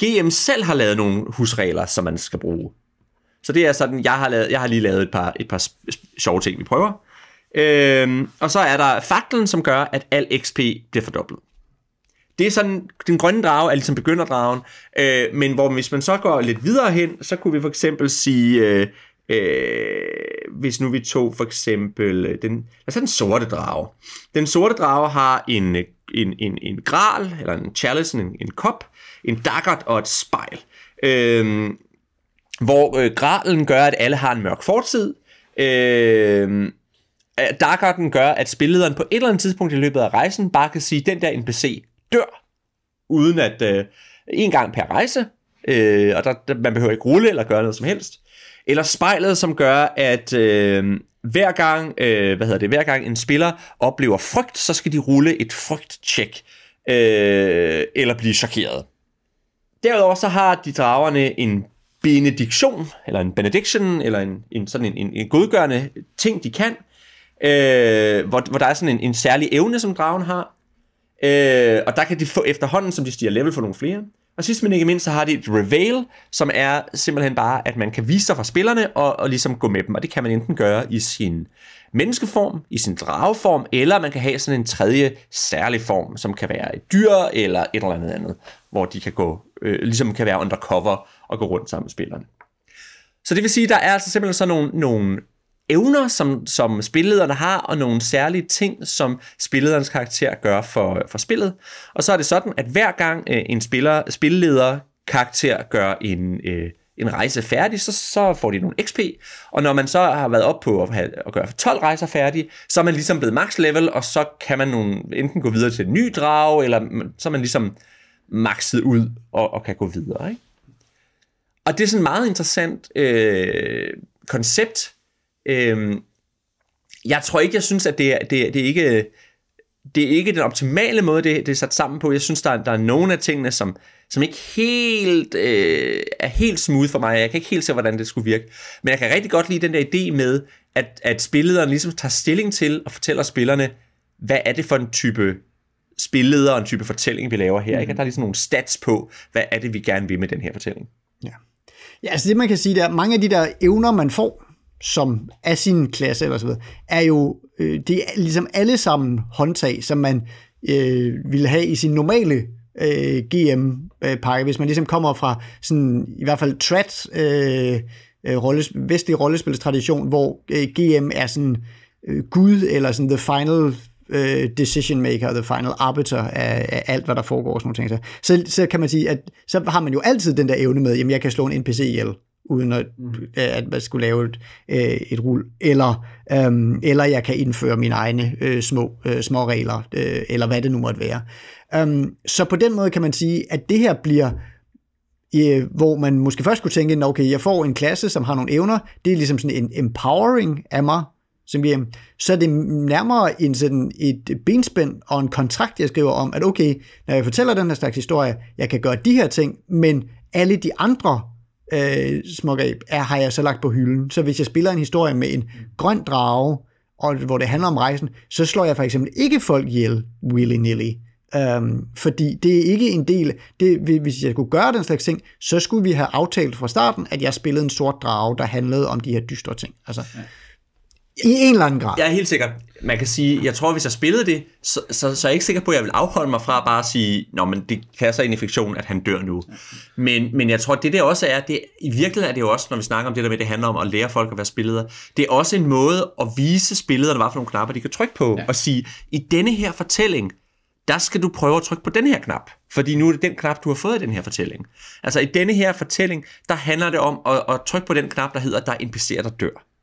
GM selv har lavet nogle husregler, som man skal bruge. Så det er sådan, jeg har, lavet, jeg har lige lavet et par, et par sjove ting, vi prøver. Øhm, og så er der faklen, som gør, at al XP bliver fordoblet. Det er sådan, den grønne drage er ligesom begynderdragen, øh, men hvor hvis man så går lidt videre hen, så kunne vi for eksempel sige, øh, øh, hvis nu vi tog for eksempel øh, den, lad os den sorte drage. Den sorte drage har en, øh, en, en, en gral, eller en chalice, en, en kop, en daggert og et spejl. Øh, hvor øh, gralen gør, at alle har en mørk fortid. Øh, Daggerten gør, at spillederen på et eller andet tidspunkt i løbet af rejsen bare kan sige, den der NPC dør, uden at øh, en gang per rejse, øh, og der, der, man behøver ikke rulle eller gøre noget som helst. Eller spejlet, som gør, at øh, hver gang, øh, hvad hedder det, hver gang en spiller oplever frygt, så skal de rulle et frygtcheck, øh, eller blive chokeret. Derudover så har de dragerne en benediktion, eller en benediction, eller en, en sådan en, en, en godgørende ting, de kan, øh, hvor, hvor der er sådan en, en særlig evne, som dragen har, Øh, og der kan de få efterhånden, som de stiger level, for nogle flere. Og sidst men ikke mindst, så har de et reveal, som er simpelthen bare, at man kan vise sig fra spillerne og, og ligesom gå med dem. Og det kan man enten gøre i sin menneskeform, i sin drageform, eller man kan have sådan en tredje særlig form, som kan være et dyr eller et eller andet andet, hvor de kan gå, øh, ligesom kan være undercover og gå rundt sammen med spillerne. Så det vil sige, der er altså simpelthen sådan nogle, nogle evner, som, som spillederne har, og nogle særlige ting, som spillederens karakter gør for, for spillet. Og så er det sådan, at hver gang øh, en spiller, spilleder karakter gør en, øh, en rejse færdig, så, så får de nogle XP, og når man så har været op på at, have, at gøre 12 rejser færdige, så er man ligesom blevet max level, og så kan man nogle, enten gå videre til en ny drag, eller så er man ligesom maxet ud og, og kan gå videre. Ikke? Og det er sådan et meget interessant øh, koncept, Øhm, jeg tror ikke, jeg synes, at det er, det, det er ikke det er ikke den optimale måde, det, det er sat sammen på. Jeg synes, der er, der er nogle af tingene, som, som ikke helt øh, er helt smooth for mig. Jeg kan ikke helt se, hvordan det skulle virke. Men jeg kan rigtig godt lide den der idé med, at, at spillederen ligesom tager stilling til og fortæller spillerne, hvad er det for en type spilleder og en type fortælling, vi laver her. Mm. Ikke? At der er ligesom nogle stats på, hvad er det, vi gerne vil med den her fortælling. Ja. Ja, altså det man kan sige, der mange af de der evner, man får, som er sin klasse eller så videre, er jo øh, det er ligesom alle sammen håndtag, som man øh, ville have i sin normale øh, GM-pakke, hvis man ligesom kommer fra sådan i hvert fald trat øh, øh rolles, vestlig rollespilstradition, hvor øh, GM er sådan øh, gud eller sådan the final øh, decision maker, the final arbiter af, af alt, hvad der foregår Sådan nogle ting. Så, så kan man sige, at så har man jo altid den der evne med, jamen jeg kan slå en NPC ihjel uden at, mm. at man skulle lave et, øh, et rul, eller, øhm, eller jeg kan indføre mine egne øh, små, øh, små regler, øh, eller hvad det nu måtte være. Um, så på den måde kan man sige, at det her bliver, øh, hvor man måske først kunne tænke, okay, jeg får en klasse, som har nogle evner, det er ligesom sådan en empowering af mig, som vi, så er det nærmere en sådan et benspænd og en kontrakt, jeg skriver om, at okay, når jeg fortæller den her slags historie, jeg kan gøre de her ting, men alle de andre øh, smågreb er, har jeg så lagt på hylden. Så hvis jeg spiller en historie med en grøn drage, og hvor det handler om rejsen, så slår jeg for eksempel ikke folk ihjel willy-nilly. Øhm, fordi det er ikke en del, det, hvis jeg skulle gøre den slags ting, så skulle vi have aftalt fra starten, at jeg spillede en sort drage, der handlede om de her dystre ting. Altså, ja. I en eller anden grad. Jeg er helt sikker. Man kan sige, jeg tror, hvis jeg spillede det, så, så, så er jeg ikke sikker på, at jeg vil afholde mig fra bare at sige, Nå, men det passer ind i fiktion, at han dør nu. Men, men jeg tror, det der også er, det, i virkeligheden er det jo også, når vi snakker om det der med, det handler om at lære folk at være spilleder, det er også en måde at vise spillederne, hvad for nogle knapper de kan trykke på, ja. og sige, i denne her fortælling, der skal du prøve at trykke på den her knap, fordi nu er det den knap, du har fået i den her fortælling. Altså i denne her fortælling, der handler det om at, at trykke på den knap, der hedder, der er NPC'er, der dør.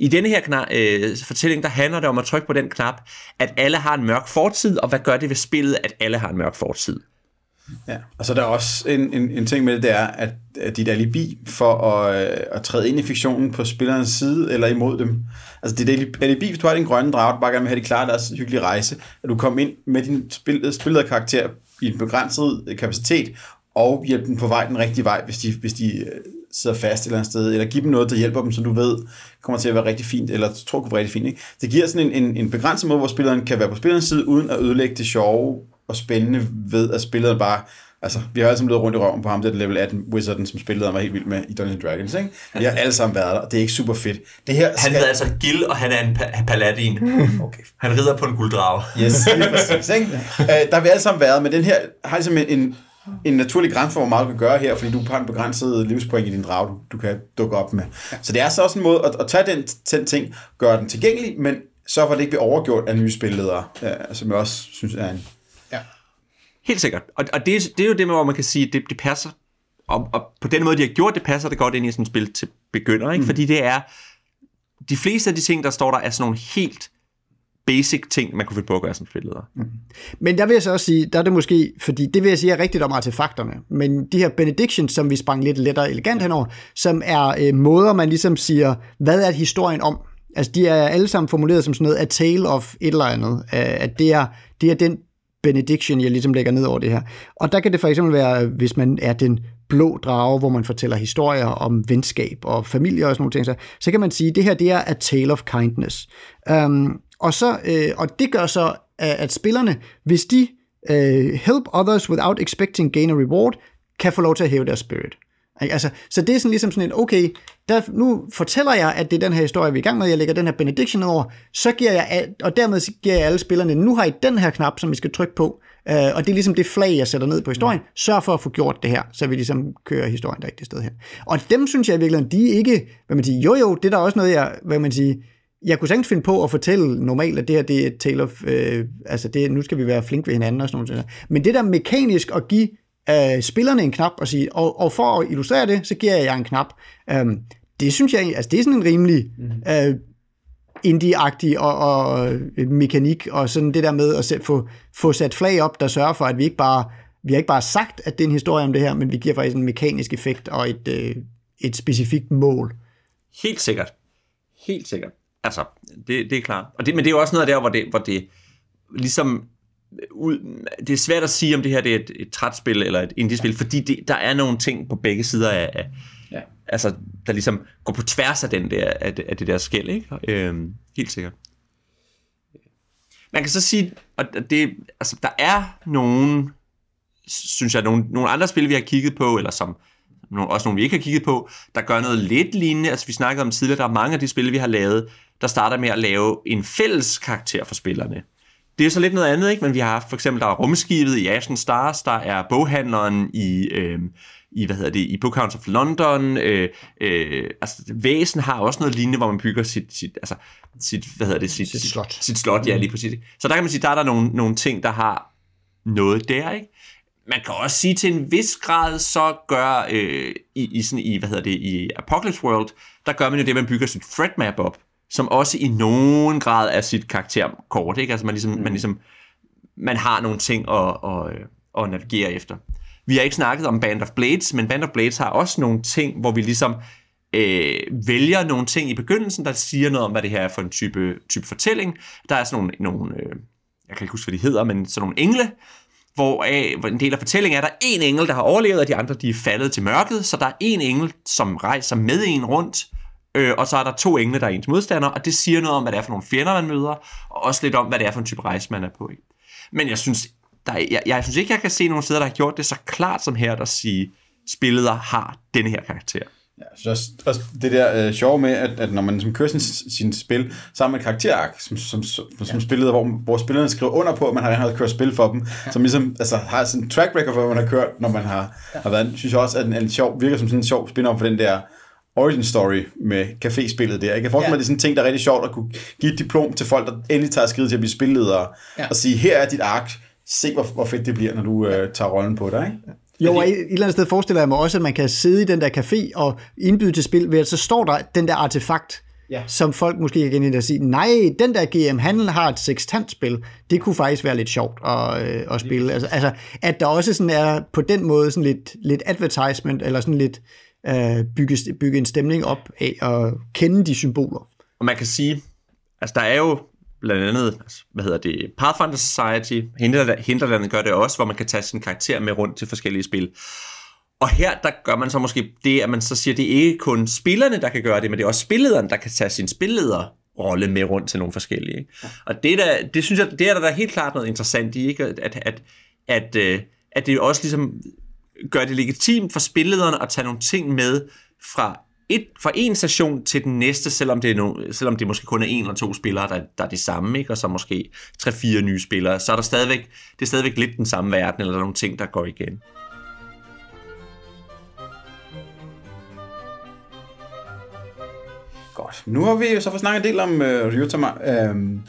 I denne her knap, øh, fortælling, der handler det om at trykke på den knap, at alle har en mørk fortid, og hvad gør det ved spillet, at alle har en mørk fortid? Ja, og så er der også en, en, en ting med det, det er, at, at dit alibi for at, øh, at træde ind i fiktionen på spillerens side eller imod dem. Altså dit alibi, hvis du har din grønne drage, du bare gerne vil have det klart, deres hyggelige rejse, at du kommer ind med din spil, spillede karakter i en begrænset kapacitet, og hjælpe dem på vej den rigtige vej, hvis de, hvis de øh, sidder fast et eller andet sted, eller give dem noget, der hjælper dem, som du ved kommer til at være rigtig fint, eller tror kunne være rigtig fint. Ikke? Det giver sådan en, en, en begrænset måde, hvor spilleren kan være på spillerens side, uden at ødelægge det sjove og spændende ved, at spilleren bare Altså, vi har alle sammen løbet rundt i røven på ham, det er level 18 Wizarden, som spillede var helt vild med i Dungeons Dragons, ikke? Vi har alle sammen været der, og det er ikke super fedt. Det her skal... Han hedder altså Gil, og han er en pa- paladin. Okay. Han rider på en gulddrage. Yes, lige præcis, ikke? Uh, der har vi alle sammen været, men den her har ligesom en, en, en naturlig grænse for, hvor meget du kan gøre her, fordi du har en begrænset livspoint i din drage, du, du kan dukke op med. Så det er så også en måde at, at tage den, den ting, gøre den tilgængelig, men så for, at det ikke bliver overgjort af nye spilledere, uh, som jeg også synes er en Helt sikkert. Og, og det, det er jo det med, hvor man kan sige, at det, det passer. Og, og på den måde, de har gjort det, passer det godt ind i sådan et spil til begynder. Ikke? Mm. Fordi det er... De fleste af de ting, der står der, er sådan nogle helt basic ting, man kunne finde på at gøre som spilleder. Mm. Men der vil jeg så også sige, der er det måske, fordi det vil jeg sige er rigtigt om artefakterne, men de her benedictions, som vi sprang lidt lettere elegant henover, som er øh, måder, man ligesom siger, hvad er historien om? Altså, de er alle sammen formuleret som sådan noget, a tale of et eller andet. At det er, det er den benediction, jeg ligesom lægger ned over det her. Og der kan det for eksempel være, hvis man er den blå drage, hvor man fortæller historier om venskab og familie og sådan nogle ting, så, så kan man sige, at det her det er a tale of kindness. Um, og, så, øh, og det gør så, at spillerne, hvis de øh, help others without expecting gain a reward, kan få lov til at hæve deres spirit. Altså, så det er sådan ligesom sådan en, okay, der, nu fortæller jeg, at det er den her historie, vi er i gang med, jeg lægger den her benediction over, så giver jeg, og dermed giver jeg alle spillerne, nu har I den her knap, som vi skal trykke på, øh, og det er ligesom det flag, jeg sætter ned på historien, sørg for at få gjort det her, så vi ligesom kører historien der det sted her. Og dem synes jeg i virkeligheden, de er ikke, hvad man siger, jo jo, det er der også noget, jeg, hvad man siger, jeg kunne sagtens finde på at fortælle normalt, at det her det er et tale of, øh, altså det, nu skal vi være flink ved hinanden og sådan noget. Men det der mekanisk at give øh, spillerne en knap og sige, og, og for at illustrere det, så giver jeg jer en knap. Um, det synes jeg, altså det er sådan en rimelig mm. øh, indie-agtig og, og øh, mekanik, og sådan det der med at sæt, få, få sat flag op, der sørger for, at vi ikke bare vi har ikke bare sagt, at det er en historie om det her, men vi giver faktisk en mekanisk effekt og et, øh, et specifikt mål. Helt sikkert. Helt sikkert. Altså, det, det er klart. Og det, men det er jo også noget af der, hvor det, hvor det ligesom ud, det er svært at sige, om det her det er et, et trætspil eller et indie-spil, fordi det, der er nogle ting på begge sider af, af ja. altså, der ligesom går på tværs af, den der, af, det, af det der skæld, ikke? Øhm, helt sikkert. Man kan så sige, at det, altså, der er nogle, synes jeg, nogle, nogle andre spil, vi har kigget på, eller som nogle, også nogle, vi ikke har kigget på, der gør noget lidt lignende. Altså, vi snakkede om tidligere, der er mange af de spil, vi har lavet, der starter med at lave en fælles karakter for spillerne. Det er så lidt noget andet, ikke? Men vi har for eksempel, der er rumskibet i Ashen Stars, der er boghandleren i, øh, i hvad hedder det, i Bookhounds of London. Øh, øh, altså, Væsen har også noget lignende, hvor man bygger sit, sit, altså, sit hvad hedder det, sit, sit slot. Sit, sit slot, ja, lige præcis. Så der kan man sige, der er der nogle, nogle ting, der har noget der, ikke? Man kan også sige til en vis grad, så gør øh, i, i, sådan, i, hvad hedder det, i Apocalypse World, der gør man jo det, man bygger sit threat map op som også i nogen grad er sit karakterkort, ikke? Altså man ligesom, mm. man ligesom, man har nogle ting at, at, at navigere efter. Vi har ikke snakket om Band of Blades, men Band of Blades har også nogle ting, hvor vi ligesom øh, vælger nogle ting i begyndelsen, der siger noget om, hvad det her er for en type, type fortælling. Der er sådan nogle, nogle øh, jeg kan ikke huske, hvad de hedder, men sådan nogle engle, hvor, øh, hvor en del af fortællingen er, at der er en engel, der har overlevet, og de andre de er faldet til mørket, så der er en engel, som rejser med en rundt, øh, og så er der to engle, der er ens modstandere, og det siger noget om, hvad det er for nogle fjender, man møder, og også lidt om, hvad det er for en type rejse, man er på. Ikke? Men jeg synes, der er, jeg, jeg synes ikke, jeg kan se nogen steder, der har gjort det så klart som her, at sige, spillet har denne her karakter. Ja, så også, det der øh, sjove med, at, at når man ligesom kører sin, sin spil sammen med karakterark, som, som, som, som ja. spillet, hvor, hvor spillerne skriver under på, at man har, har kørt spil for dem, ja. som ligesom altså, har sådan en track record for, hvad man har kørt, når man har, ja. har været, synes jeg også, at en, en sjov, virker som sådan en sjov spin for den der origin story med caféspillet der. Jeg kan forestille ja. mig, at det er sådan en ting, der er rigtig sjovt at kunne give et diplom til folk, der endelig tager skridt til at blive spilledere, ja. og sige, her er dit ark, se hvor, hvor fedt det bliver, når du øh, tager rollen på dig. Ikke? Jo, og et eller andet sted forestiller jeg mig også, at man kan sidde i den der café og indbyde til spil, ved at så står der den der artefakt, ja. som folk måske kan ind og sige, nej, den der GM, han har et sextant-spil, det kunne faktisk være lidt sjovt at, øh, at spille. Altså, altså, at der også sådan er på den måde sådan lidt, lidt advertisement, eller sådan lidt øh, bygge, bygge en stemning op af at kende de symboler. Og man kan sige, altså der er jo blandt andet, altså, hvad hedder det, Pathfinder Society, Hinterlandet gør det også, hvor man kan tage sin karakter med rundt til forskellige spil. Og her, der gør man så måske det, at man så siger, at det er ikke kun spillerne, der kan gøre det, men det er også spillederen, der kan tage sin spilleder rolle med rundt til nogle forskellige. Og det, der, det synes jeg, det er der, der er helt klart noget interessant i, ikke? At, at, at, at, øh, at det også ligesom gør det legitimt for spillederne at tage nogle ting med fra et, fra en station til den næste, selvom det, er no, selvom det måske kun er en eller to spillere, der, der er det samme, ikke? og så måske tre-fire nye spillere, så er der stadigvæk, det er stadigvæk lidt den samme verden, eller der er nogle ting, der går igen. Godt. Nu har vi jo så fået snakket en del om øh, uh, Ryutama, øhm,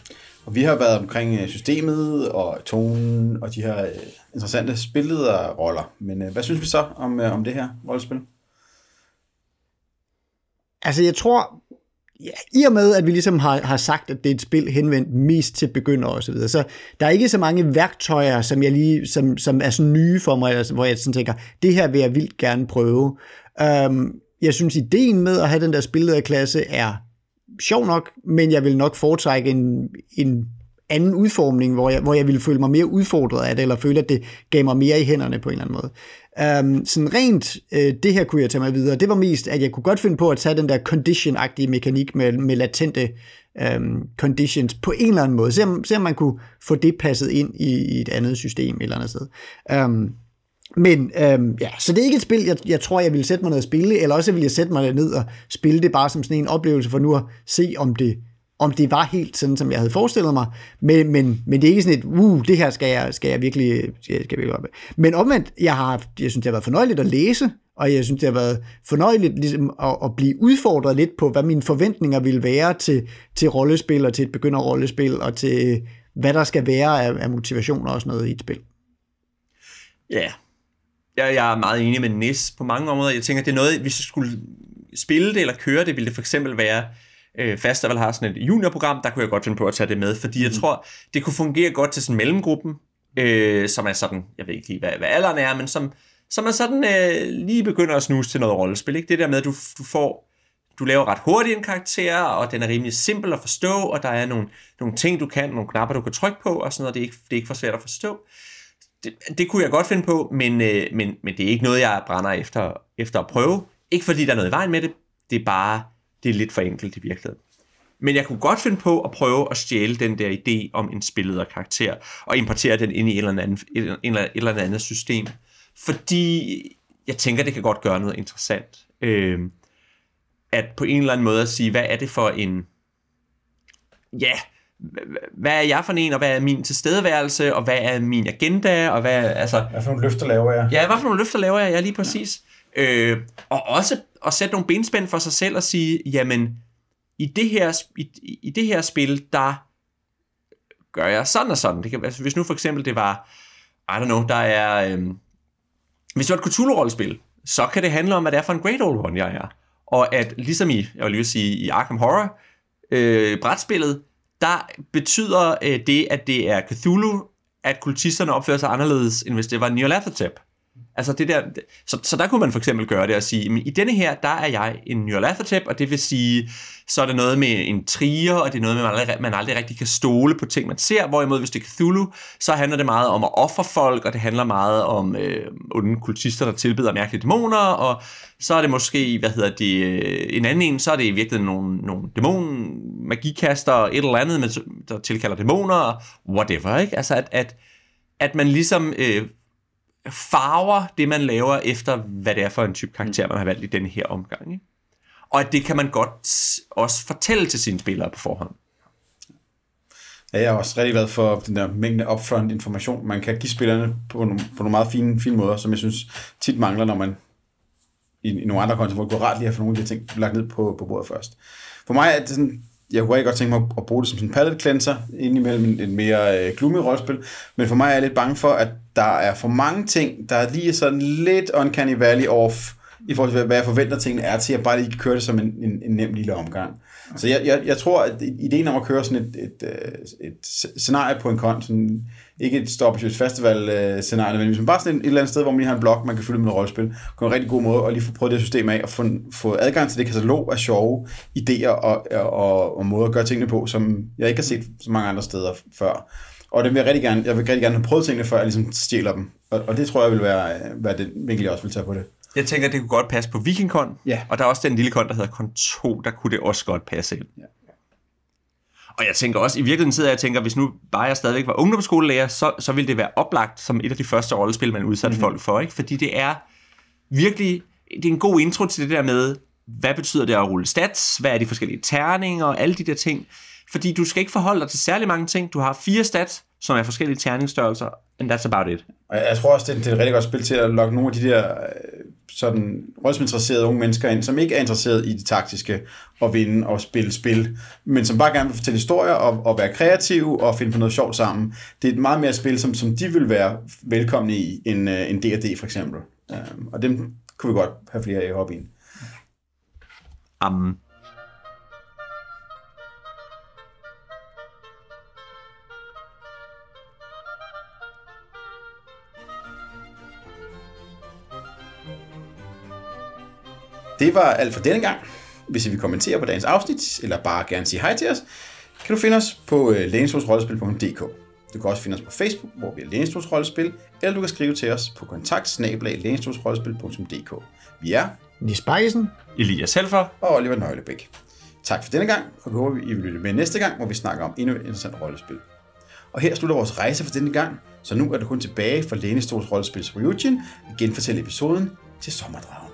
og vi har været omkring øh, systemet og tonen og de her uh, interessante spillederroller. Men uh, hvad synes vi så om, uh, om det her rollespil? Altså, jeg tror, ja, i og med, at vi ligesom har, har sagt, at det er et spil henvendt mest til begyndere og så videre, så der er ikke så mange værktøjer, som, jeg lige, som, som er sådan nye for mig, eller, hvor jeg sådan tænker, det her vil jeg vildt gerne prøve. Um, jeg synes, ideen med at have den der spillederklasse er sjov nok, men jeg vil nok foretrække en, en anden udformning, hvor jeg, hvor jeg ville føle mig mere udfordret af det, eller føle, at det gav mig mere i hænderne på en eller anden måde. Um, sådan rent, øh, det her kunne jeg tage mig videre. Det var mest, at jeg kunne godt finde på at tage den der condition-agtige mekanik med, med latente um, conditions på en eller anden måde. Se om, se om man kunne få det passet ind i, i et andet system et eller andet sted. Um, men um, ja, så det er ikke et spil, jeg, jeg tror, jeg ville sætte mig ned og spille, eller også ville jeg sætte mig ned og spille det bare som sådan en oplevelse for nu at se, om det om det var helt sådan, som jeg havde forestillet mig, men, men, men det er ikke sådan et, uh, det her skal jeg, skal jeg virkelig, skal jeg, skal jeg virkelig op. Men omvendt, jeg, har, jeg synes, det har været fornøjeligt at læse, og jeg synes, det har været fornøjeligt ligesom, at, at blive udfordret lidt på, hvad mine forventninger ville være til, til rollespil, og til et begynderrollespil, og til hvad der skal være af, af motivation og sådan noget i et spil. Ja, jeg, jeg er meget enig med Nis på mange områder. Jeg tænker, det er noget, hvis jeg skulle spille det eller køre det, ville det for eksempel være øh, Festival har sådan et juniorprogram, der kunne jeg godt finde på at tage det med, fordi jeg mm. tror, det kunne fungere godt til sådan mellemgruppen, øh, som er sådan, jeg ved ikke lige, hvad, hvad alderen er, men som, som er sådan øh, lige begynder at snuse til noget rollespil. Ikke? Det der med, at du, du får du laver ret hurtigt en karakter, og den er rimelig simpel at forstå, og der er nogle, nogle ting, du kan, nogle knapper, du kan trykke på, og sådan noget, det er ikke, det er ikke for svært at forstå. Det, det kunne jeg godt finde på, men, øh, men, men det er ikke noget, jeg brænder efter, efter at prøve. Ikke fordi der er noget i vejen med det, det er bare, det er lidt for enkelt i virkeligheden. Men jeg kunne godt finde på at prøve at stjæle den der idé om en spilleder karakter, og importere den ind i et eller andet, et eller, et eller andet system. Fordi jeg tænker, det kan godt gøre noget interessant. Øh, at på en eller anden måde at sige, hvad er det for en... Ja, hvad er jeg for en, og hvad er min tilstedeværelse, og hvad er min agenda, og hvad, altså... Hvad for nogle løfter laver jeg? Ja, hvad for nogle løfter laver jeg? Ja, lige præcis. Øh, og også at sætte nogle benspænd for sig selv og sige, jamen, i det her, i, i det her spil, der gør jeg sådan og sådan. Det kan, altså, hvis nu for eksempel det var, I don't know, der er, øh, hvis det var et Cthulhu-rollespil, så kan det handle om, hvad det er for en Great Old One, jeg er. Og at ligesom i, jeg vil lige sige, i Arkham Horror, øh, brætspillet, der betyder øh, det, at det er Cthulhu, at kultisterne opfører sig anderledes, end hvis det var Nyarlathotep. Altså det der, så, så der kunne man for eksempel gøre det og sige, men i denne her, der er jeg en Nyarlathotep, og det vil sige, så er det noget med en trier, og det er noget med, man aldrig, man aldrig rigtig kan stole på ting, man ser, hvorimod hvis det er Cthulhu, så handler det meget om at ofre folk, og det handler meget om øh, onde kultister, der tilbeder mærkelige dæmoner, og så er det måske, hvad hedder det, øh, en anden en, så er det i virkeligheden nogle, nogle dæmon, magikaster, et eller andet, der tilkalder dæmoner, whatever, ikke? Altså at, at, at man ligesom øh, farver det, man laver efter, hvad det er for en type karakter, man har valgt i den her omgang. Ikke? Og at det kan man godt også fortælle til sine spillere på forhånd. Ja, jeg er også rigtig glad for den der mængde upfront information, man kan give spillerne på nogle, på nogle meget fine, fine måder, som jeg synes tit mangler, når man i, i nogle andre konti, hvor det går ret lige at få nogle af de ting lagt ned på, på bordet først. For mig er det sådan, jeg kunne ikke godt tænke mig at bruge det som sådan en palette cleanser indimellem en, en mere øh, gloomy rollespil, men for mig er jeg lidt bange for, at der er for mange ting, der er lige sådan lidt uncanny valley off, i forhold til, hvad jeg forventer tingene er til, at bare lige køre det som en, en, en nem lille omgang. Så jeg, jeg, jeg tror, at ideen om at køre sådan et, et, et, et scenarie på en kon, sådan, ikke et Stop Festival øh, scenarie, men bare sådan et, et eller andet sted, hvor man lige har en blog, man kan fylde med rollespil, på en rigtig god måde, og lige få prøvet det system af, og få, få adgang til det katalog af sjove idéer og, og, og måder at gøre tingene på, som jeg ikke har set så mange andre steder før. Og det vil jeg rigtig gerne, jeg vil rigtig gerne have prøvet tingene, før jeg ligesom stjæler dem. Og, og det tror jeg vil være, være det vinkel, jeg også vil tage på det. Jeg tænker, det kunne godt passe på Vikingkon, ja. og der er også den lille kon, der hedder Kon 2, der kunne det også godt passe ind. Ja. Og jeg tænker også, i virkeligheden sidder jeg og tænker, hvis nu bare jeg stadigvæk var ungdomsskolelærer, så, så ville det være oplagt som et af de første rollespil, man udsatte mm-hmm. folk for. Ikke? Fordi det er virkelig, det er en god intro til det der med, hvad betyder det at rulle stats, hvad er de forskellige terninger og alle de der ting. Fordi du skal ikke forholde dig til særlig mange ting. Du har fire stats, som er forskellige terningsstørrelser, and that's about it. Og jeg tror også, det er et rigtig godt spil til at lokke nogle af de der sådan rødsminteresserede unge mennesker ind, som ikke er interesseret i det taktiske og vinde og spille spil, men som bare gerne vil fortælle historier og, og være kreative og finde på noget sjovt sammen. Det er et meget mere spil, som, som de vil være velkomne i end, øh, uh, en D&D for eksempel. Um, og dem kunne vi godt have flere af i hobbyen. Um. Det var alt for denne gang. Hvis I vil kommentere på dagens afsnit, eller bare gerne sige hej til os, kan du finde os på øh, lænestolsrollespil.dk. Du kan også finde os på Facebook, hvor vi er Lænestolsrollespil, eller du kan skrive til os på kontakt Vi er Nis Bakkesen, Elias Helfer og Oliver Nøglebæk. Tak for denne gang, og vi håber, I vil lytte med næste gang, hvor vi snakker om endnu et interessant rollespil. Og her slutter vores rejse for denne gang, så nu er du kun tilbage for Lænestols Rollespils Reunion og genfortælle episoden til Sommerdragen.